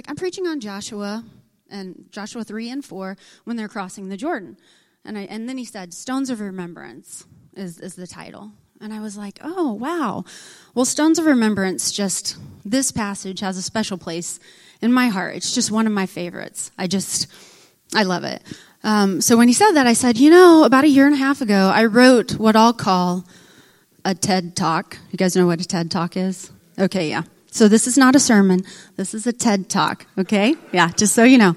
Like, I'm preaching on Joshua and Joshua 3 and 4 when they're crossing the Jordan. And, I, and then he said, Stones of Remembrance is, is the title. And I was like, oh, wow. Well, Stones of Remembrance, just this passage has a special place in my heart. It's just one of my favorites. I just, I love it. Um, so when he said that, I said, you know, about a year and a half ago, I wrote what I'll call a TED Talk. You guys know what a TED Talk is? Okay, yeah. So this is not a sermon. This is a TED Talk, okay? Yeah, just so you know.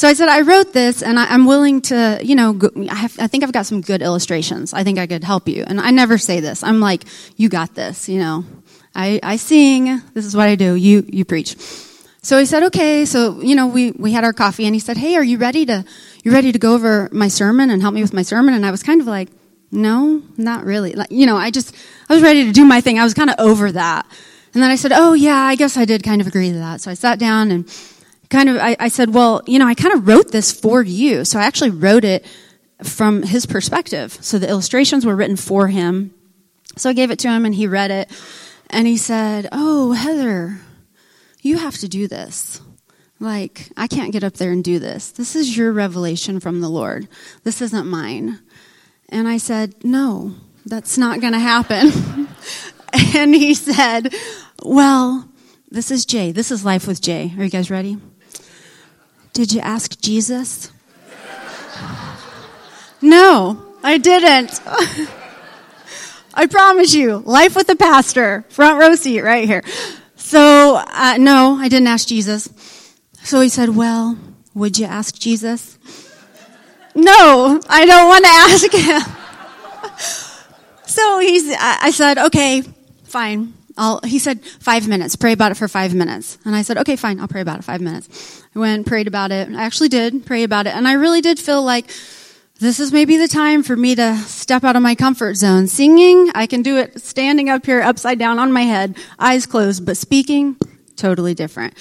So I said, I wrote this and I, am willing to, you know, go, I, have, I think I've got some good illustrations. I think I could help you. And I never say this. I'm like, you got this, you know. I, I sing. This is what I do. You, you preach. So he said, okay. So, you know, we, we had our coffee and he said, hey, are you ready to, you ready to go over my sermon and help me with my sermon? And I was kind of like, no, not really. Like, you know, I just, I was ready to do my thing. I was kind of over that. And then I said, oh yeah, I guess I did kind of agree to that. So I sat down and kind of, I, I said, well, you know, I kind of wrote this for you. So I actually wrote it from his perspective. So the illustrations were written for him. So I gave it to him and he read it. And he said, oh, Heather, you have to do this. Like, I can't get up there and do this. This is your revelation from the Lord. This isn't mine. And I said, no, that's not going to happen. and he said, Well, this is Jay. This is Life with Jay. Are you guys ready? Did you ask Jesus? no, I didn't. I promise you, life with the pastor, front row seat right here. So, uh, no, I didn't ask Jesus. So he said, Well, would you ask Jesus? no, I don't want to ask him. so he's, I said, Okay, fine. I'll, he said, five minutes. Pray about it for five minutes. And I said, okay, fine. I'll pray about it five minutes. I went, prayed about it. I actually did pray about it. And I really did feel like this is maybe the time for me to step out of my comfort zone. Singing, I can do it standing up here upside down on my head, eyes closed, but speaking, totally different.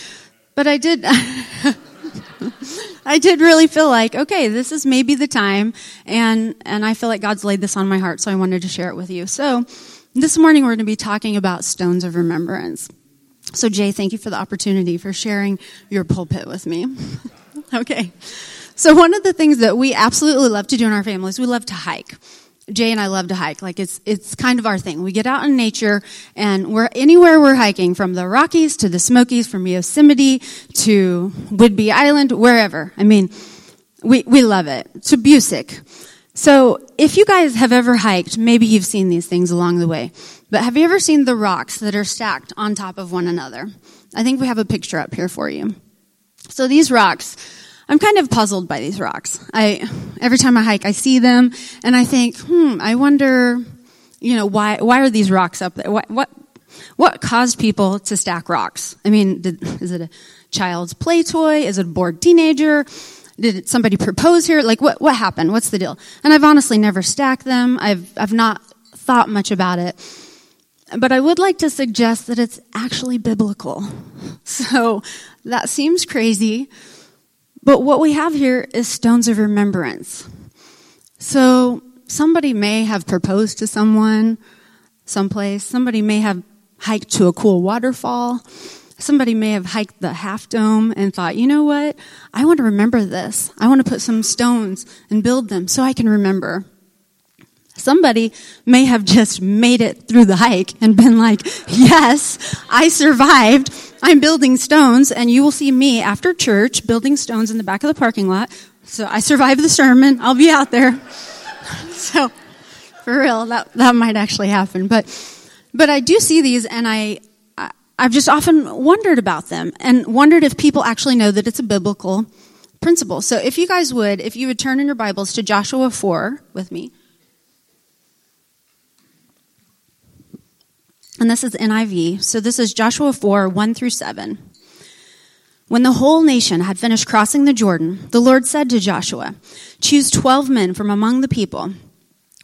But I did, I did really feel like, okay, this is maybe the time. And, and I feel like God's laid this on my heart. So I wanted to share it with you. So, this morning we're going to be talking about stones of remembrance. So, Jay, thank you for the opportunity for sharing your pulpit with me. okay. So, one of the things that we absolutely love to do in our families, we love to hike. Jay and I love to hike. Like it's it's kind of our thing. We get out in nature and we're anywhere we're hiking, from the Rockies to the Smokies, from Yosemite to Whidbey Island, wherever. I mean, we we love it. To Busick. So, if you guys have ever hiked, maybe you've seen these things along the way, but have you ever seen the rocks that are stacked on top of one another? I think we have a picture up here for you. So, these rocks, I'm kind of puzzled by these rocks. I, every time I hike, I see them and I think, hmm, I wonder, you know, why, why are these rocks up there? What, what, what caused people to stack rocks? I mean, did, is it a child's play toy? Is it a bored teenager? Did somebody propose here? Like, what, what happened? What's the deal? And I've honestly never stacked them. I've, I've not thought much about it. But I would like to suggest that it's actually biblical. So that seems crazy. But what we have here is stones of remembrance. So somebody may have proposed to someone someplace. Somebody may have hiked to a cool waterfall. Somebody may have hiked the half dome and thought, you know what? I want to remember this. I want to put some stones and build them so I can remember. Somebody may have just made it through the hike and been like, yes, I survived. I'm building stones and you will see me after church building stones in the back of the parking lot. So I survived the sermon. I'll be out there. so for real, that, that might actually happen. But, but I do see these and I, I've just often wondered about them and wondered if people actually know that it's a biblical principle. So if you guys would, if you would turn in your Bibles to Joshua 4 with me. And this is NIV. So this is Joshua 4, 1 through 7. When the whole nation had finished crossing the Jordan, the Lord said to Joshua, Choose 12 men from among the people,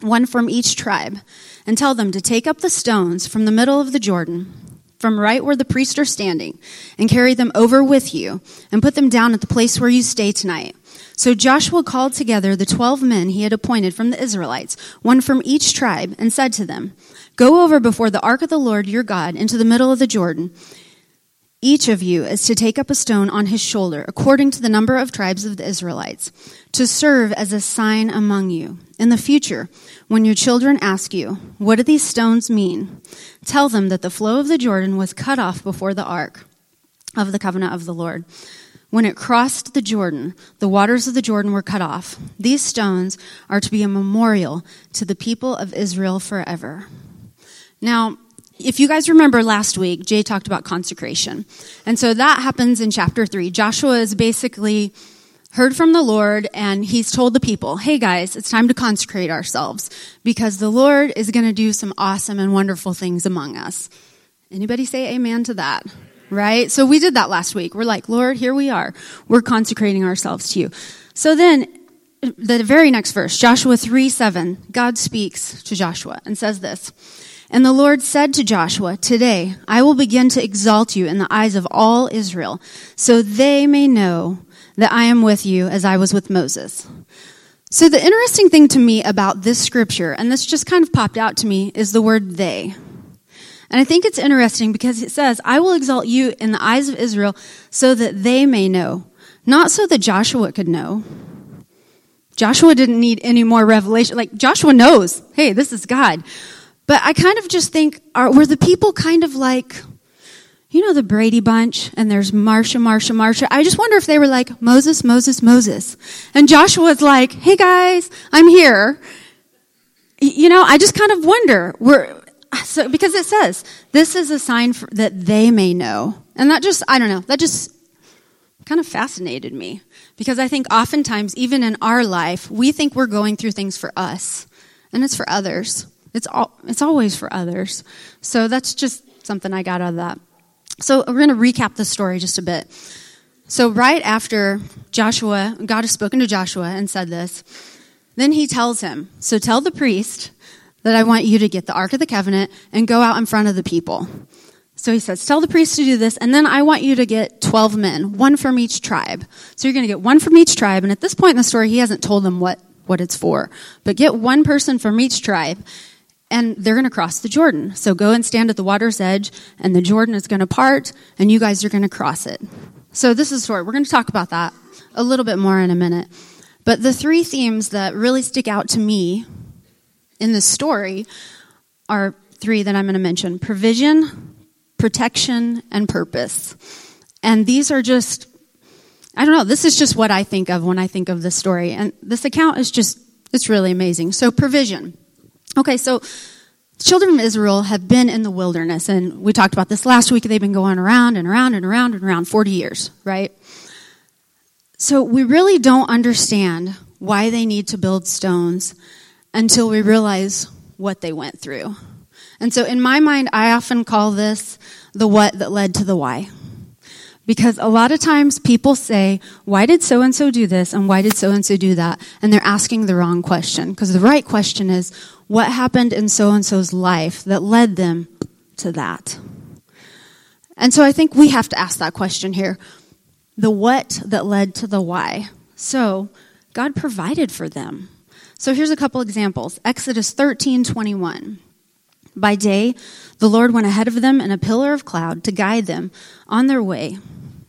one from each tribe, and tell them to take up the stones from the middle of the Jordan from right where the priests are standing and carry them over with you and put them down at the place where you stay tonight. So Joshua called together the twelve men he had appointed from the Israelites, one from each tribe, and said to them, Go over before the ark of the Lord your God into the middle of the Jordan. Each of you is to take up a stone on his shoulder, according to the number of tribes of the Israelites, to serve as a sign among you. In the future, when your children ask you, What do these stones mean? Tell them that the flow of the Jordan was cut off before the ark of the covenant of the Lord. When it crossed the Jordan, the waters of the Jordan were cut off. These stones are to be a memorial to the people of Israel forever. Now, if you guys remember last week, Jay talked about consecration. And so that happens in chapter 3. Joshua is basically heard from the Lord and he's told the people, hey guys, it's time to consecrate ourselves because the Lord is going to do some awesome and wonderful things among us. Anybody say amen to that? Right? So we did that last week. We're like, Lord, here we are. We're consecrating ourselves to you. So then the very next verse, Joshua 3 7, God speaks to Joshua and says this. And the Lord said to Joshua, Today I will begin to exalt you in the eyes of all Israel, so they may know that I am with you as I was with Moses. So the interesting thing to me about this scripture, and this just kind of popped out to me, is the word they. And I think it's interesting because it says, I will exalt you in the eyes of Israel so that they may know, not so that Joshua could know. Joshua didn't need any more revelation. Like Joshua knows, hey, this is God. But I kind of just think, are, were the people kind of like, you know, the Brady Bunch, and there's Marcia, Marcia, Marcia. I just wonder if they were like, Moses, Moses, Moses. And Joshua's like, hey guys, I'm here. You know, I just kind of wonder, we're, so, because it says, this is a sign for, that they may know. And that just, I don't know, that just kind of fascinated me. Because I think oftentimes, even in our life, we think we're going through things for us, and it's for others. It's, all, it's always for others. So that's just something I got out of that. So we're going to recap the story just a bit. So right after Joshua, God has spoken to Joshua and said this, then he tells him, so tell the priest that I want you to get the Ark of the Covenant and go out in front of the people. So he says, tell the priest to do this, and then I want you to get 12 men, one from each tribe. So you're going to get one from each tribe, and at this point in the story, he hasn't told them what, what it's for. But get one person from each tribe, and they're going to cross the Jordan. So go and stand at the water's edge, and the Jordan is going to part, and you guys are going to cross it. So this is story. We're going to talk about that a little bit more in a minute. But the three themes that really stick out to me in this story are three that I'm going to mention provision, protection, and purpose. And these are just, I don't know, this is just what I think of when I think of this story. And this account is just, it's really amazing. So, provision. Okay, so children of Israel have been in the wilderness, and we talked about this last week. They've been going around and around and around and around 40 years, right? So we really don't understand why they need to build stones until we realize what they went through. And so in my mind, I often call this the what that led to the why. Because a lot of times people say, why did so and so do this and why did so and so do that? And they're asking the wrong question. Because the right question is, what happened in so and so's life that led them to that? And so I think we have to ask that question here. The what that led to the why. So God provided for them. So here's a couple examples. Exodus 13, 21. By day, the Lord went ahead of them in a pillar of cloud to guide them on their way,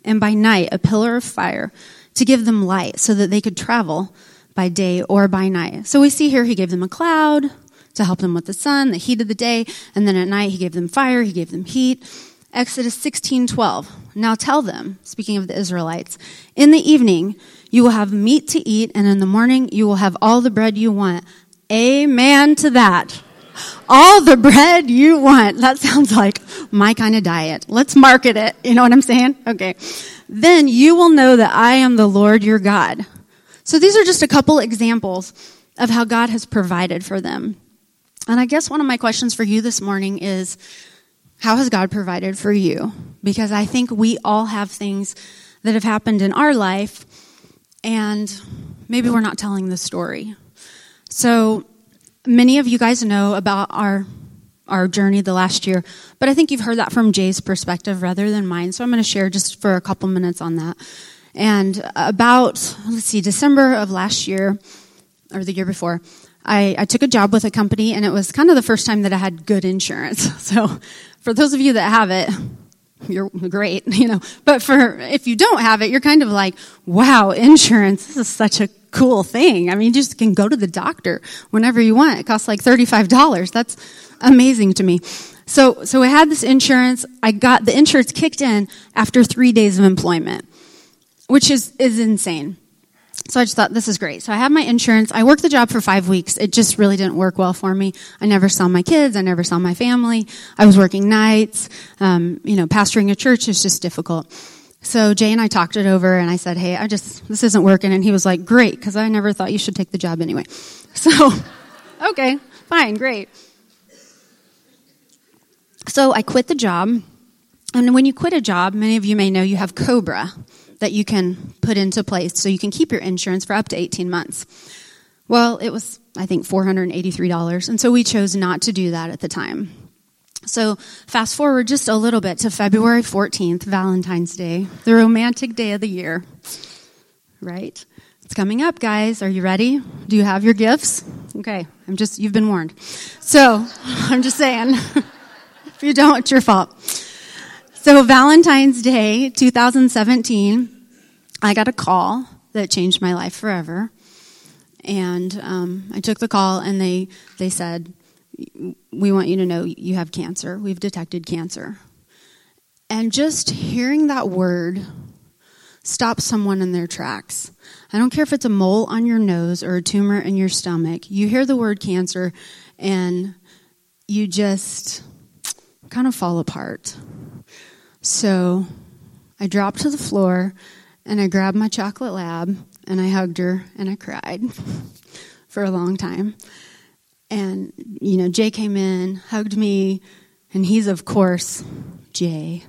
and by night, a pillar of fire to give them light so that they could travel by day or by night. So we see here he gave them a cloud to help them with the sun, the heat of the day, and then at night he gave them fire, he gave them heat. Exodus 16:12. Now tell them, speaking of the Israelites, in the evening you will have meat to eat and in the morning you will have all the bread you want. Amen to that all the bread you want. That sounds like my kind of diet. Let's market it. You know what I'm saying? Okay. Then you will know that I am the Lord your God. So these are just a couple examples of how God has provided for them. And I guess one of my questions for you this morning is, how has God provided for you? Because I think we all have things that have happened in our life and maybe we're not telling the story. So many of you guys know about our our journey the last year, but I think you've heard that from Jay's perspective rather than mine. So I'm going to share just for a couple minutes on that. And about let's see, December of last year or the year before, I, I took a job with a company, and it was kind of the first time that I had good insurance. So for those of you that have it, you're great, you know. But for if you don't have it, you're kind of like, wow, insurance, this is such a cool thing. I mean, you just can go to the doctor whenever you want. It costs like $35. That's amazing to me. So, so I had this insurance. I got the insurance kicked in after three days of employment, which is, is insane. So I just thought, this is great. So I have my insurance. I worked the job for five weeks. It just really didn't work well for me. I never saw my kids. I never saw my family. I was working nights. Um, you know, pastoring a church is just difficult. So Jay and I talked it over and I said, hey, I just, this isn't working. And he was like, great, because I never thought you should take the job anyway. So, okay, fine, great. So I quit the job. And when you quit a job, many of you may know you have COBRA that you can put into place so you can keep your insurance for up to 18 months. Well, it was, I think, $483. And so we chose not to do that at the time. So fast forward just a little bit to February 14th, Valentine's Day, the romantic day of the year. Right? It's coming up, guys. Are you ready? Do you have your gifts? Okay. I'm just, you've been warned. So, I'm just saying. if you don't, it's your fault. So Valentine's Day 2017, I got a call that changed my life forever. And um, I took the call, and they, they said, We want you to know you have cancer. We've detected cancer. And just hearing that word stops someone in their tracks. I don't care if it's a mole on your nose or a tumor in your stomach. You hear the word cancer, and you just kind of fall apart. So I dropped to the floor and I grabbed my chocolate lab and I hugged her and I cried for a long time. And, you know, Jay came in, hugged me, and he's, of course, Jay,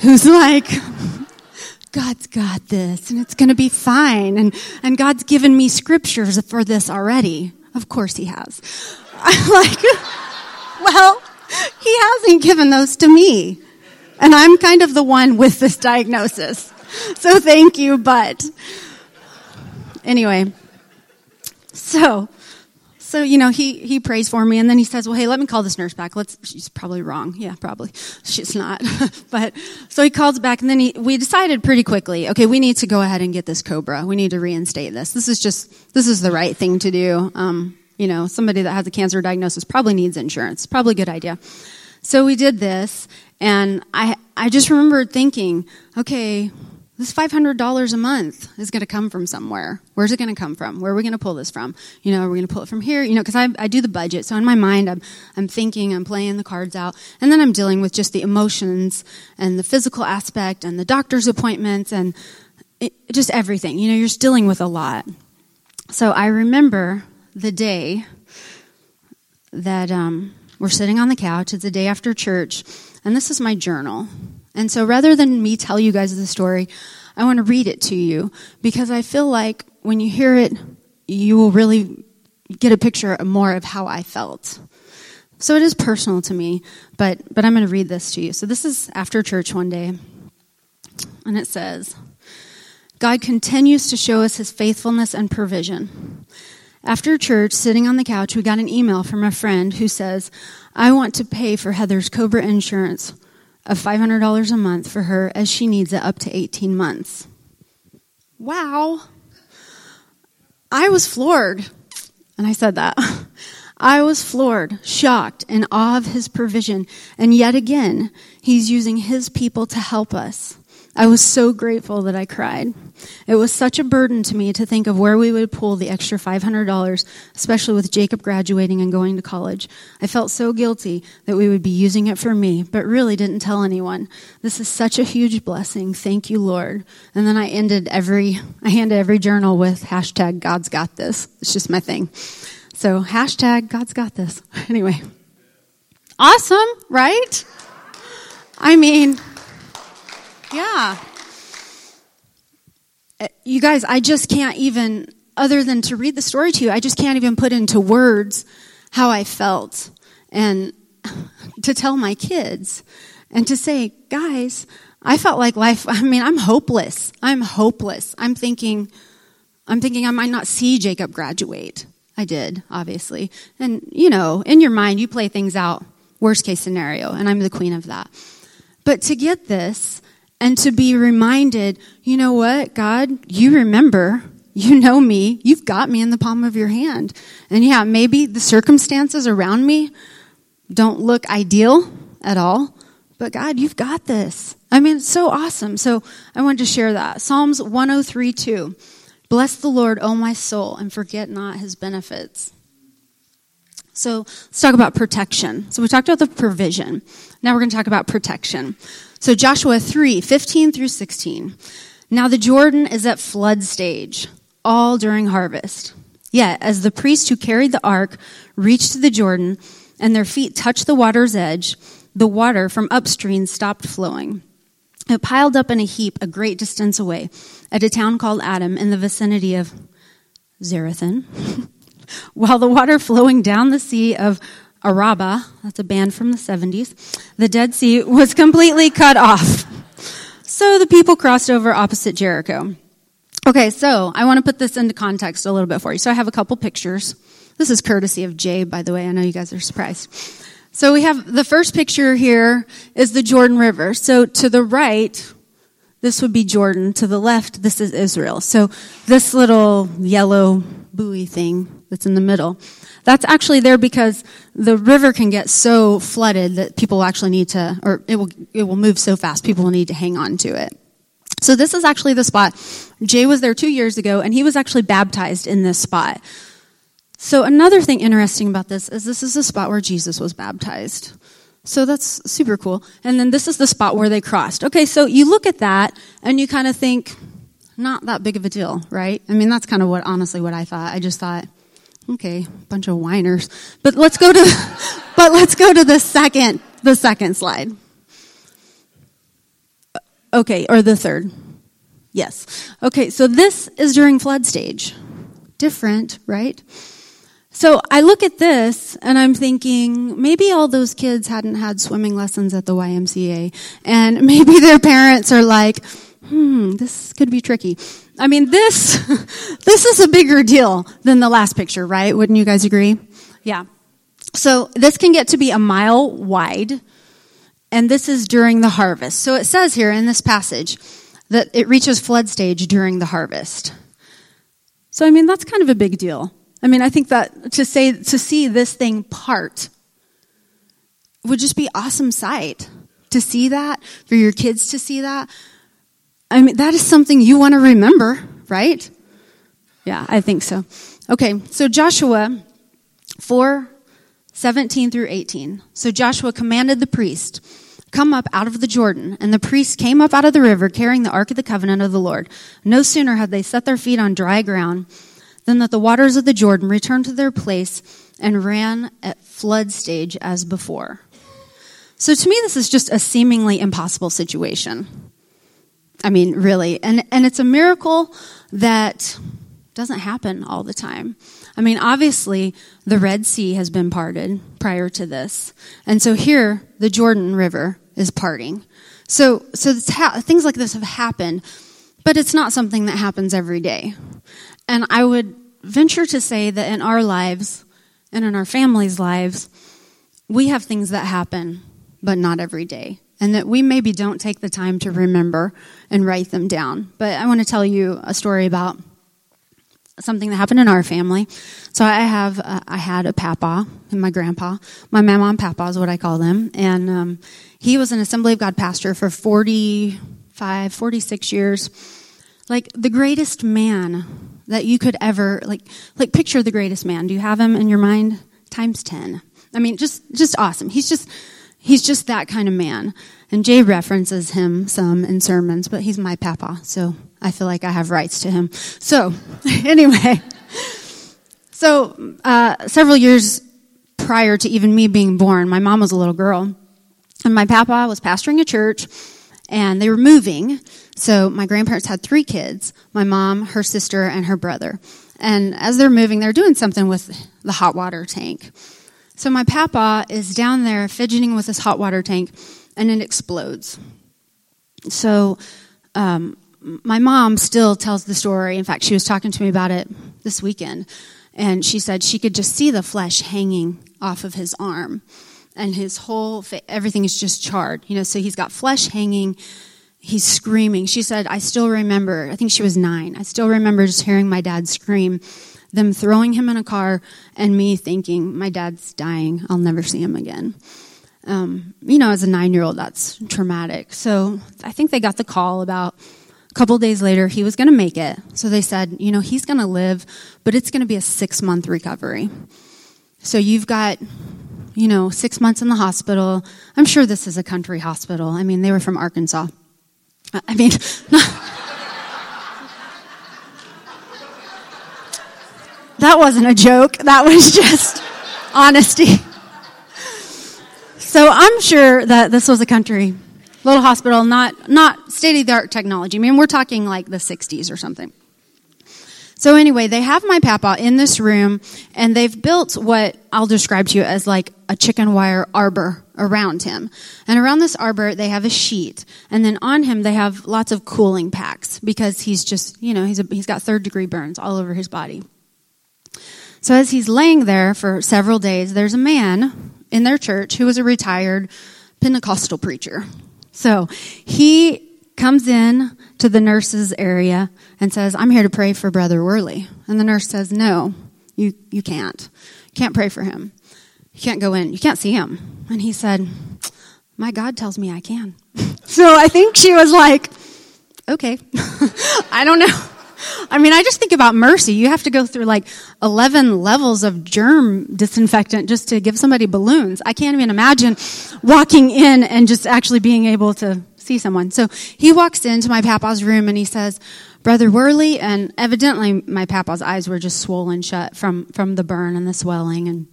who's like, God's got this and it's going to be fine. And, and God's given me scriptures for this already. Of course he has. I'm like, well, he hasn't given those to me. And I'm kind of the one with this diagnosis. So thank you, but anyway. So, so, you know, he, he prays for me and then he says, well, hey, let me call this nurse back. Let's, she's probably wrong. Yeah, probably. She's not. but, so he calls back and then he, we decided pretty quickly, okay, we need to go ahead and get this Cobra. We need to reinstate this. This is just, this is the right thing to do. Um, you know, somebody that has a cancer diagnosis probably needs insurance. Probably a good idea. So we did this and I, I just remembered thinking, okay, this $500 a month is going to come from somewhere. Where's it going to come from? Where are we going to pull this from? You know, are we going to pull it from here? You know, because I, I do the budget. So in my mind, I'm, I'm thinking, I'm playing the cards out. And then I'm dealing with just the emotions and the physical aspect and the doctor's appointments and it, just everything. You know, you're dealing with a lot. So I remember the day that um, we're sitting on the couch. It's a day after church and this is my journal. And so rather than me tell you guys the story, I want to read it to you because I feel like when you hear it, you will really get a picture more of how I felt. So it is personal to me, but, but I'm going to read this to you. So this is after church one day. And it says, God continues to show us his faithfulness and provision. After church, sitting on the couch, we got an email from a friend who says, I want to pay for Heather's Cobra insurance of $500 a month for her as she needs it up to 18 months. Wow. I was floored. And I said that. I was floored, shocked, in awe of his provision. And yet again, he's using his people to help us. I was so grateful that I cried. It was such a burden to me to think of where we would pull the extra $500, especially with Jacob graduating and going to college. I felt so guilty that we would be using it for me, but really didn't tell anyone. This is such a huge blessing. Thank you, Lord. And then I ended every, I ended every journal with hashtag God's got this. It's just my thing. So hashtag God's got this. Anyway. Awesome, right? I mean, yeah. Uh, you guys, I just can't even, other than to read the story to you, I just can't even put into words how I felt. And to tell my kids and to say, guys, I felt like life, I mean, I'm hopeless. I'm hopeless. I'm thinking, I'm thinking I might not see Jacob graduate. I did, obviously. And, you know, in your mind, you play things out, worst case scenario, and I'm the queen of that. But to get this and to be reminded, you know what, God, you remember, you know me, you've got me in the palm of your hand. And yeah, maybe the circumstances around me don't look ideal at all, but God, you've got this. I mean, it's so awesome. So I wanted to share that. Psalms 103 2. Bless the Lord, O my soul, and forget not his benefits. So let's talk about protection. So we talked about the provision. Now we're going to talk about protection. So Joshua 3 15 through 16. Now the Jordan is at flood stage, all during harvest. Yet, as the priests who carried the ark reached the Jordan and their feet touched the water's edge, the water from upstream stopped flowing. It piled up in a heap a great distance away at a town called Adam in the vicinity of Zarethan. While the water flowing down the sea of Arabah, that's a band from the 70s, the Dead Sea was completely cut off. So the people crossed over opposite Jericho. Okay, so I want to put this into context a little bit for you. So I have a couple pictures. This is courtesy of Jay, by the way. I know you guys are surprised. So we have the first picture here is the Jordan River. So to the right, this would be Jordan. To the left, this is Israel. So this little yellow buoy thing that's in the middle, that's actually there because the river can get so flooded that people actually need to, or it will, it will move so fast, people will need to hang on to it. So this is actually the spot. Jay was there two years ago and he was actually baptized in this spot. So another thing interesting about this is this is the spot where Jesus was baptized. So that's super cool. And then this is the spot where they crossed. Okay, so you look at that and you kind of think, not that big of a deal, right? I mean, that's kind of what, honestly, what I thought. I just thought, okay, bunch of whiners. But let's go to, but let's go to the second, the second slide. Okay, or the third. Yes. Okay, so this is during flood stage. Different, right? So I look at this and I'm thinking maybe all those kids hadn't had swimming lessons at the YMCA and maybe their parents are like, hmm, this could be tricky. I mean, this, this is a bigger deal than the last picture, right? Wouldn't you guys agree? Yeah. So this can get to be a mile wide and this is during the harvest. So it says here in this passage that it reaches flood stage during the harvest. So I mean, that's kind of a big deal. I mean, I think that to say, to see this thing part would just be awesome sight. To see that, for your kids to see that. I mean, that is something you want to remember, right? Yeah, I think so. Okay, so Joshua 4, 17 through 18. So Joshua commanded the priest, Come up out of the Jordan. And the priest came up out of the river carrying the ark of the covenant of the Lord. No sooner had they set their feet on dry ground than that the waters of the Jordan returned to their place and ran at flood stage as before. So to me, this is just a seemingly impossible situation. I mean, really. And, and it's a miracle that doesn't happen all the time. I mean, obviously, the Red Sea has been parted prior to this. And so here, the Jordan River is parting. So, so ha- things like this have happened, but it's not something that happens every day. And I would venture to say that in our lives and in our families' lives, we have things that happen, but not every day. And that we maybe don't take the time to remember and write them down. But I want to tell you a story about something that happened in our family. So I have, uh, I had a papa and my grandpa. My mama and papa is what I call them. And um, he was an Assembly of God pastor for 45, 46 years. Like the greatest man that you could ever like like picture the greatest man. Do you have him in your mind? Times 10. I mean, just just awesome. He's just he's just that kind of man. And Jay references him some in sermons, but he's my papa, so I feel like I have rights to him. So, anyway, so uh, several years prior to even me being born, my mom was a little girl, and my papa was pastoring a church, and they were moving. So my grandparents had three kids my mom, her sister, and her brother. And as they're moving, they're doing something with the hot water tank. So my papa is down there fidgeting with his hot water tank, and it explodes. So um, my mom still tells the story. In fact, she was talking to me about it this weekend, and she said she could just see the flesh hanging off of his arm. and his whole everything is just charred. You know, so he's got flesh hanging. He's screaming. She said, "I still remember. I think she was nine. I still remember just hearing my dad scream." Them throwing him in a car and me thinking, my dad's dying. I'll never see him again. Um, you know, as a nine year old, that's traumatic. So I think they got the call about a couple days later, he was going to make it. So they said, you know, he's going to live, but it's going to be a six month recovery. So you've got you know, six months in the hospital. I'm sure this is a country hospital. I mean, they were from Arkansas. I mean, that wasn't a joke. That was just honesty. So I'm sure that this was a country little hospital, not not state of the art technology. I mean, we're talking like the 60s or something. So anyway, they have my papa in this room and they've built what I'll describe to you as like a chicken wire arbor around him. And around this arbor, they have a sheet. And then on him, they have lots of cooling packs because he's just, you know, he's, a, he's got third degree burns all over his body. So as he's laying there for several days, there's a man in their church who was a retired Pentecostal preacher. So he comes in to the nurse's area and says, I'm here to pray for Brother Worley. And the nurse says, No, you, you can't. You can't pray for him. You can't go in. You can't see him. And he said, My God tells me I can. so I think she was like, Okay. I don't know. I mean, I just think about mercy. You have to go through like 11 levels of germ disinfectant just to give somebody balloons. I can't even imagine walking in and just actually being able to see someone. So he walks into my papa's room and he says, Brother Worley, and evidently my papa's eyes were just swollen shut from, from the burn and the swelling and,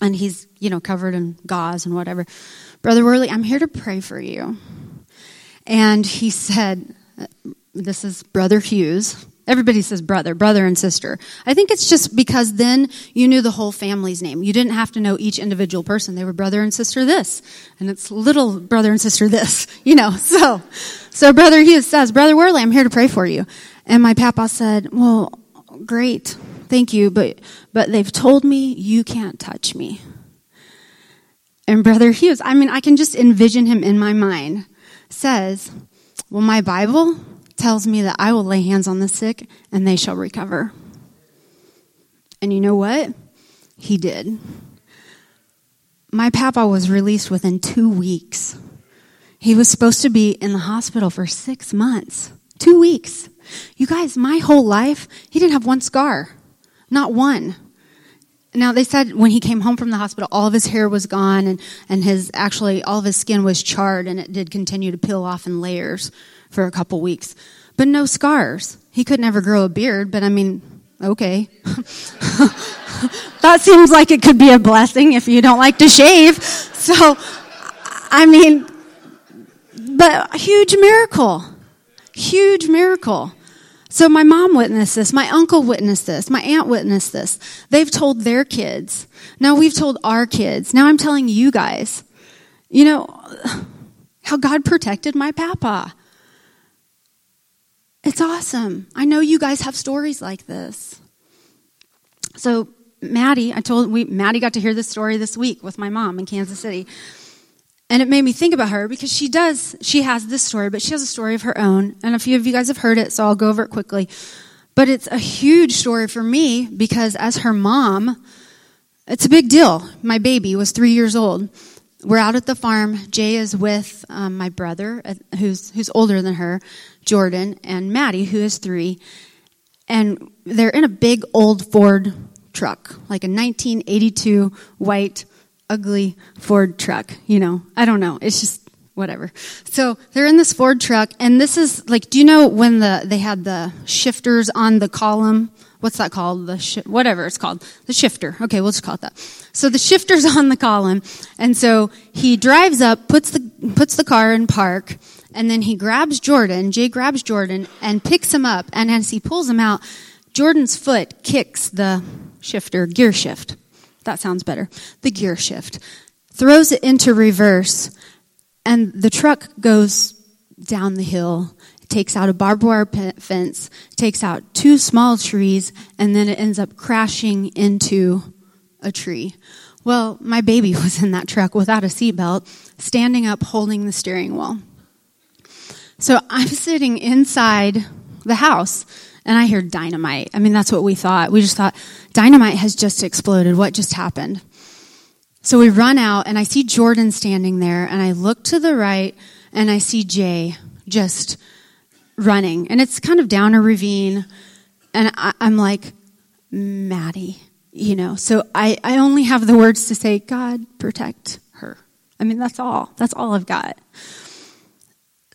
and he's, you know, covered in gauze and whatever. Brother Worley, I'm here to pray for you. And he said, this is Brother Hughes. Everybody says brother, brother and sister. I think it's just because then you knew the whole family's name. You didn't have to know each individual person. They were brother and sister this, and it's little brother and sister this, you know. So, so brother Hughes says, brother Worley, I'm here to pray for you. And my papa said, well, great. Thank you. But, but they've told me you can't touch me. And brother Hughes, I mean, I can just envision him in my mind, says, well, my Bible tells me that I will lay hands on the sick and they shall recover. And you know what? He did. My papa was released within two weeks. He was supposed to be in the hospital for six months. Two weeks. You guys, my whole life, he didn't have one scar. Not one. Now they said when he came home from the hospital, all of his hair was gone and, and his, actually, all of his skin was charred and it did continue to peel off in layers for a couple weeks, but no scars. He could never grow a beard, but I mean, okay. that seems like it could be a blessing if you don't like to shave. So, I mean, but huge miracle. Huge miracle. So my mom witnessed this, my uncle witnessed this, my aunt witnessed this. They've told their kids. Now we've told our kids. Now I'm telling you guys. You know, how God protected my papa. It's awesome. I know you guys have stories like this. So, Maddie, I told we Maddie got to hear this story this week with my mom in Kansas City. And it made me think about her because she does, she has this story, but she has a story of her own. And a few of you guys have heard it, so I'll go over it quickly. But it's a huge story for me because as her mom, it's a big deal. My baby was three years old. We're out at the farm. Jay is with um, my brother, uh, who's who's older than her, Jordan, and Maddie, who is three, and they're in a big old Ford truck, like a 1982 white, ugly Ford truck. You know, I don't know. It's just whatever. So they're in this Ford truck, and this is like, do you know when the they had the shifters on the column? What's that called? The sh- whatever it's called, the shifter. Okay, we'll just call it that. So the shifter's on the column, and so he drives up, puts the puts the car in park, and then he grabs Jordan. Jay grabs Jordan and picks him up, and as he pulls him out, Jordan's foot kicks the shifter gear shift. That sounds better. The gear shift throws it into reverse, and the truck goes down the hill takes out a barbed wire fence, takes out two small trees, and then it ends up crashing into a tree. Well, my baby was in that truck without a seatbelt, standing up holding the steering wheel. So I'm sitting inside the house and I hear dynamite. I mean, that's what we thought. We just thought dynamite has just exploded. What just happened? So we run out and I see Jordan standing there and I look to the right and I see Jay just running. And it's kind of down a ravine. And I, am like, Maddie, you know. So I, I only have the words to say, God, protect her. I mean, that's all. That's all I've got.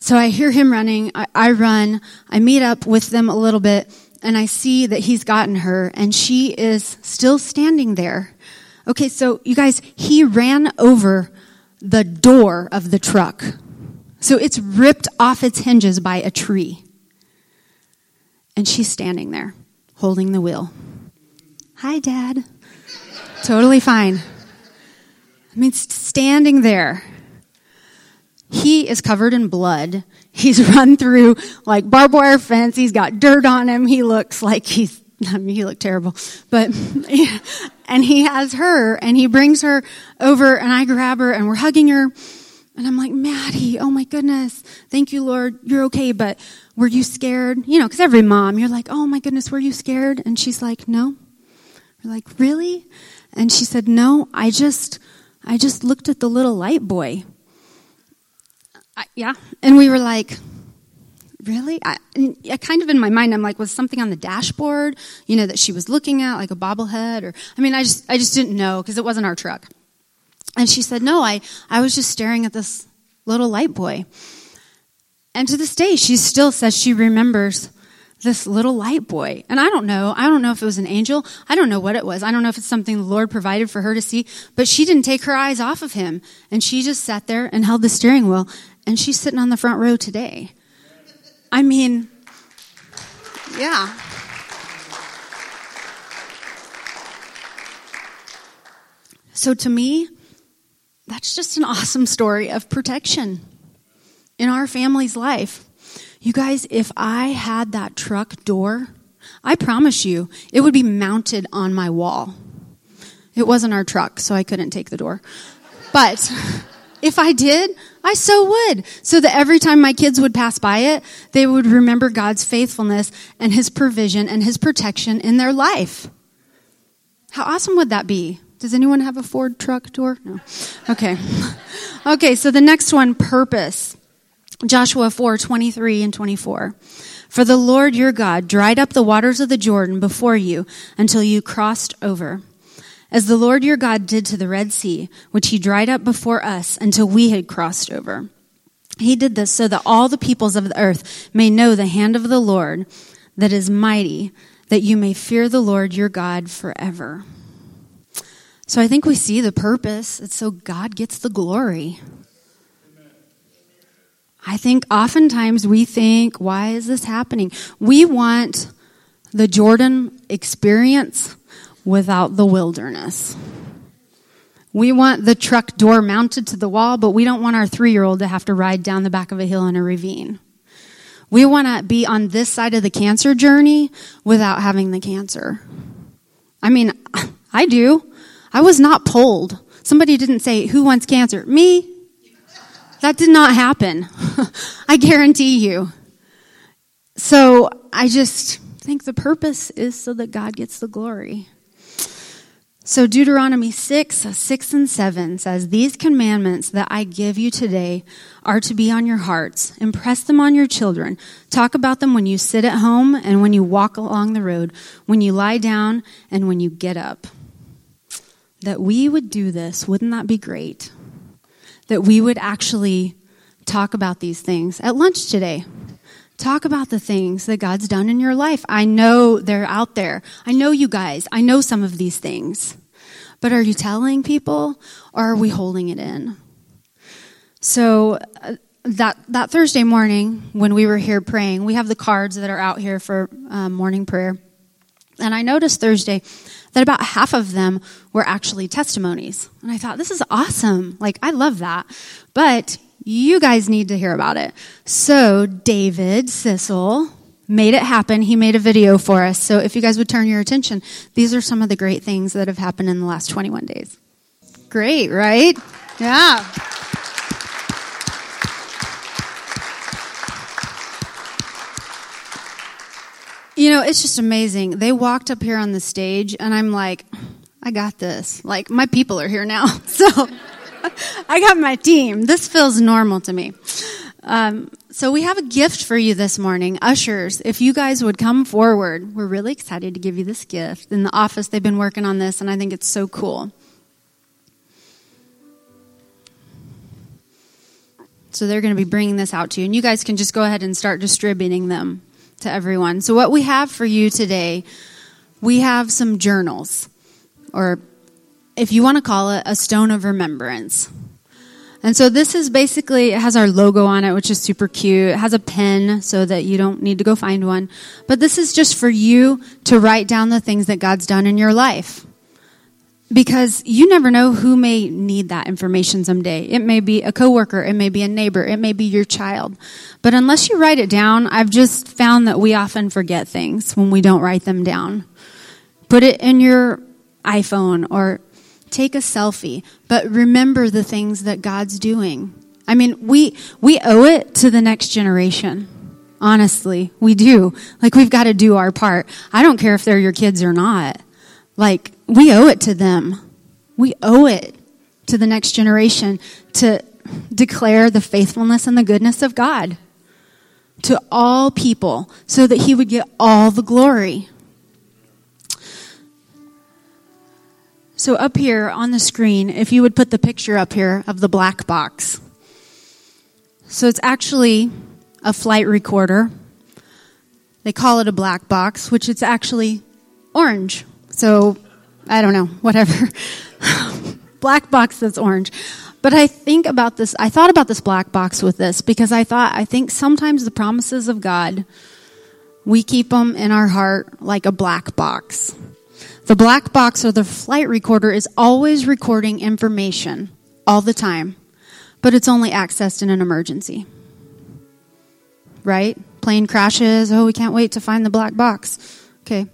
So I hear him running. I, I run. I meet up with them a little bit and I see that he's gotten her and she is still standing there. Okay, so you guys, he ran over the door of the truck. So it's ripped off its hinges by a tree. And she's standing there, holding the wheel. Hi, Dad. totally fine. I mean, standing there. He is covered in blood. He's run through like barbed wire fence. He's got dirt on him. He looks like he's, I mean, he looked terrible, but, and he has her and he brings her over and I grab her and we're hugging her and I'm like, Maddie, oh my goodness. Thank you, Lord. You're okay. But were you scared? You know, cause every mom, you're like, oh my goodness, were you scared? And she's like, no. We're like, really? And she said, no, I just, I just looked at the little light boy. I, yeah. And we were like, really? I, I, kind of in my mind, I'm like, was something on the dashboard, you know, that she was looking at, like a bobblehead or, I mean, I just, I just didn't know because it wasn't our truck. And she said, No, I, I was just staring at this little light boy. And to this day, she still says she remembers this little light boy. And I don't know. I don't know if it was an angel. I don't know what it was. I don't know if it's something the Lord provided for her to see. But she didn't take her eyes off of him. And she just sat there and held the steering wheel. And she's sitting on the front row today. I mean, yeah. So to me, that's just an awesome story of protection in our family's life. You guys, if I had that truck door, I promise you, it would be mounted on my wall. It wasn't our truck, so I couldn't take the door. But if I did, I so would. So that every time my kids would pass by it, they would remember God's faithfulness and His provision and His protection in their life. How awesome would that be? Does anyone have a Ford truck door? No. Okay. Okay, so the next one, purpose. Joshua 4, 23 and 24. For the Lord your God dried up the waters of the Jordan before you until you crossed over. As the Lord your God did to the Red Sea, which he dried up before us until we had crossed over. He did this so that all the peoples of the earth may know the hand of the Lord that is mighty, that you may fear the Lord your God forever. So I think we see the purpose. It's so God gets the glory. I think oftentimes we think, why is this happening? We want the Jordan experience without the wilderness. We want the truck door mounted to the wall, but we don't want our three year old to have to ride down the back of a hill in a ravine. We want to be on this side of the cancer journey without having the cancer. I mean, I do. I was not polled. Somebody didn't say, Who wants cancer? Me? That did not happen. I guarantee you. So I just think the purpose is so that God gets the glory. So Deuteronomy 6, 6 and 7 says, These commandments that I give you today are to be on your hearts. Impress them on your children. Talk about them when you sit at home and when you walk along the road, when you lie down and when you get up that we would do this, wouldn't that be great? That we would actually talk about these things at lunch today. Talk about the things that God's done in your life. I know they're out there. I know you guys. I know some of these things. But are you telling people or are we holding it in? So uh, that that Thursday morning when we were here praying, we have the cards that are out here for um, morning prayer. And I noticed Thursday that about half of them were actually testimonies. And I thought, this is awesome. Like, I love that. But you guys need to hear about it. So, David Sissel made it happen. He made a video for us. So, if you guys would turn your attention, these are some of the great things that have happened in the last 21 days. Great, right? Yeah. You know, it's just amazing. They walked up here on the stage, and I'm like, I got this. Like, my people are here now. So I got my team. This feels normal to me. Um, so we have a gift for you this morning. Ushers, if you guys would come forward, we're really excited to give you this gift. In the office, they've been working on this, and I think it's so cool. So they're going to be bringing this out to you, and you guys can just go ahead and start distributing them to everyone. So, what we have for you today, we have some journals, or if you want to call it, a stone of remembrance. And so this is basically, it has our logo on it, which is super cute. It has a pen so that you don't need to go find one. But this is just for you to write down the things that God's done in your life because you never know who may need that information someday. It may be a coworker, it may be a neighbor, it may be your child. But unless you write it down, I've just found that we often forget things when we don't write them down. Put it in your iPhone or take a selfie, but remember the things that God's doing. I mean, we we owe it to the next generation. Honestly, we do. Like we've got to do our part. I don't care if they're your kids or not. Like we owe it to them. We owe it to the next generation to declare the faithfulness and the goodness of God to all people so that he would get all the glory. So, up here on the screen, if you would put the picture up here of the black box. So, it's actually a flight recorder. They call it a black box, which it's actually orange. So, I don't know, whatever. black box that's orange. But I think about this, I thought about this black box with this because I thought, I think sometimes the promises of God, we keep them in our heart like a black box. The black box or the flight recorder is always recording information all the time, but it's only accessed in an emergency. Right? Plane crashes, oh, we can't wait to find the black box. Okay.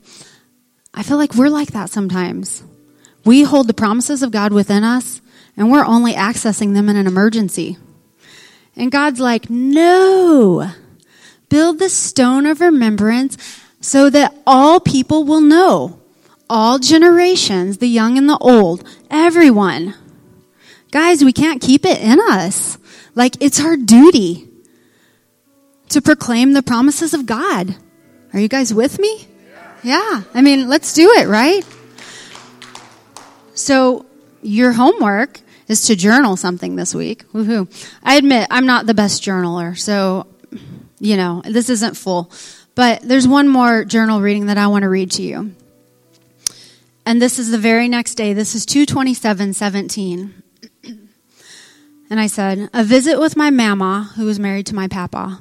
I feel like we're like that sometimes. We hold the promises of God within us, and we're only accessing them in an emergency. And God's like, no, build the stone of remembrance so that all people will know, all generations, the young and the old, everyone. Guys, we can't keep it in us. Like, it's our duty to proclaim the promises of God. Are you guys with me? Yeah. I mean, let's do it, right? So, your homework is to journal something this week. Woohoo. I admit I'm not the best journaler, so, you know, this isn't full. But there's one more journal reading that I want to read to you. And this is the very next day. This is 22717. And I said, A visit with my mama, who was married to my papa,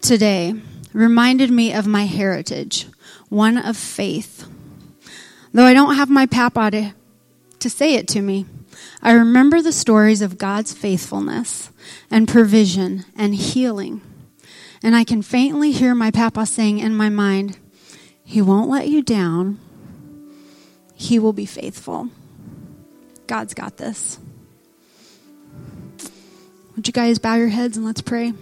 today reminded me of my heritage one of faith. Though I don't have my papa to, to say it to me, I remember the stories of God's faithfulness and provision and healing. And I can faintly hear my papa saying in my mind, He won't let you down. He will be faithful. God's got this. Would you guys bow your heads and let's pray?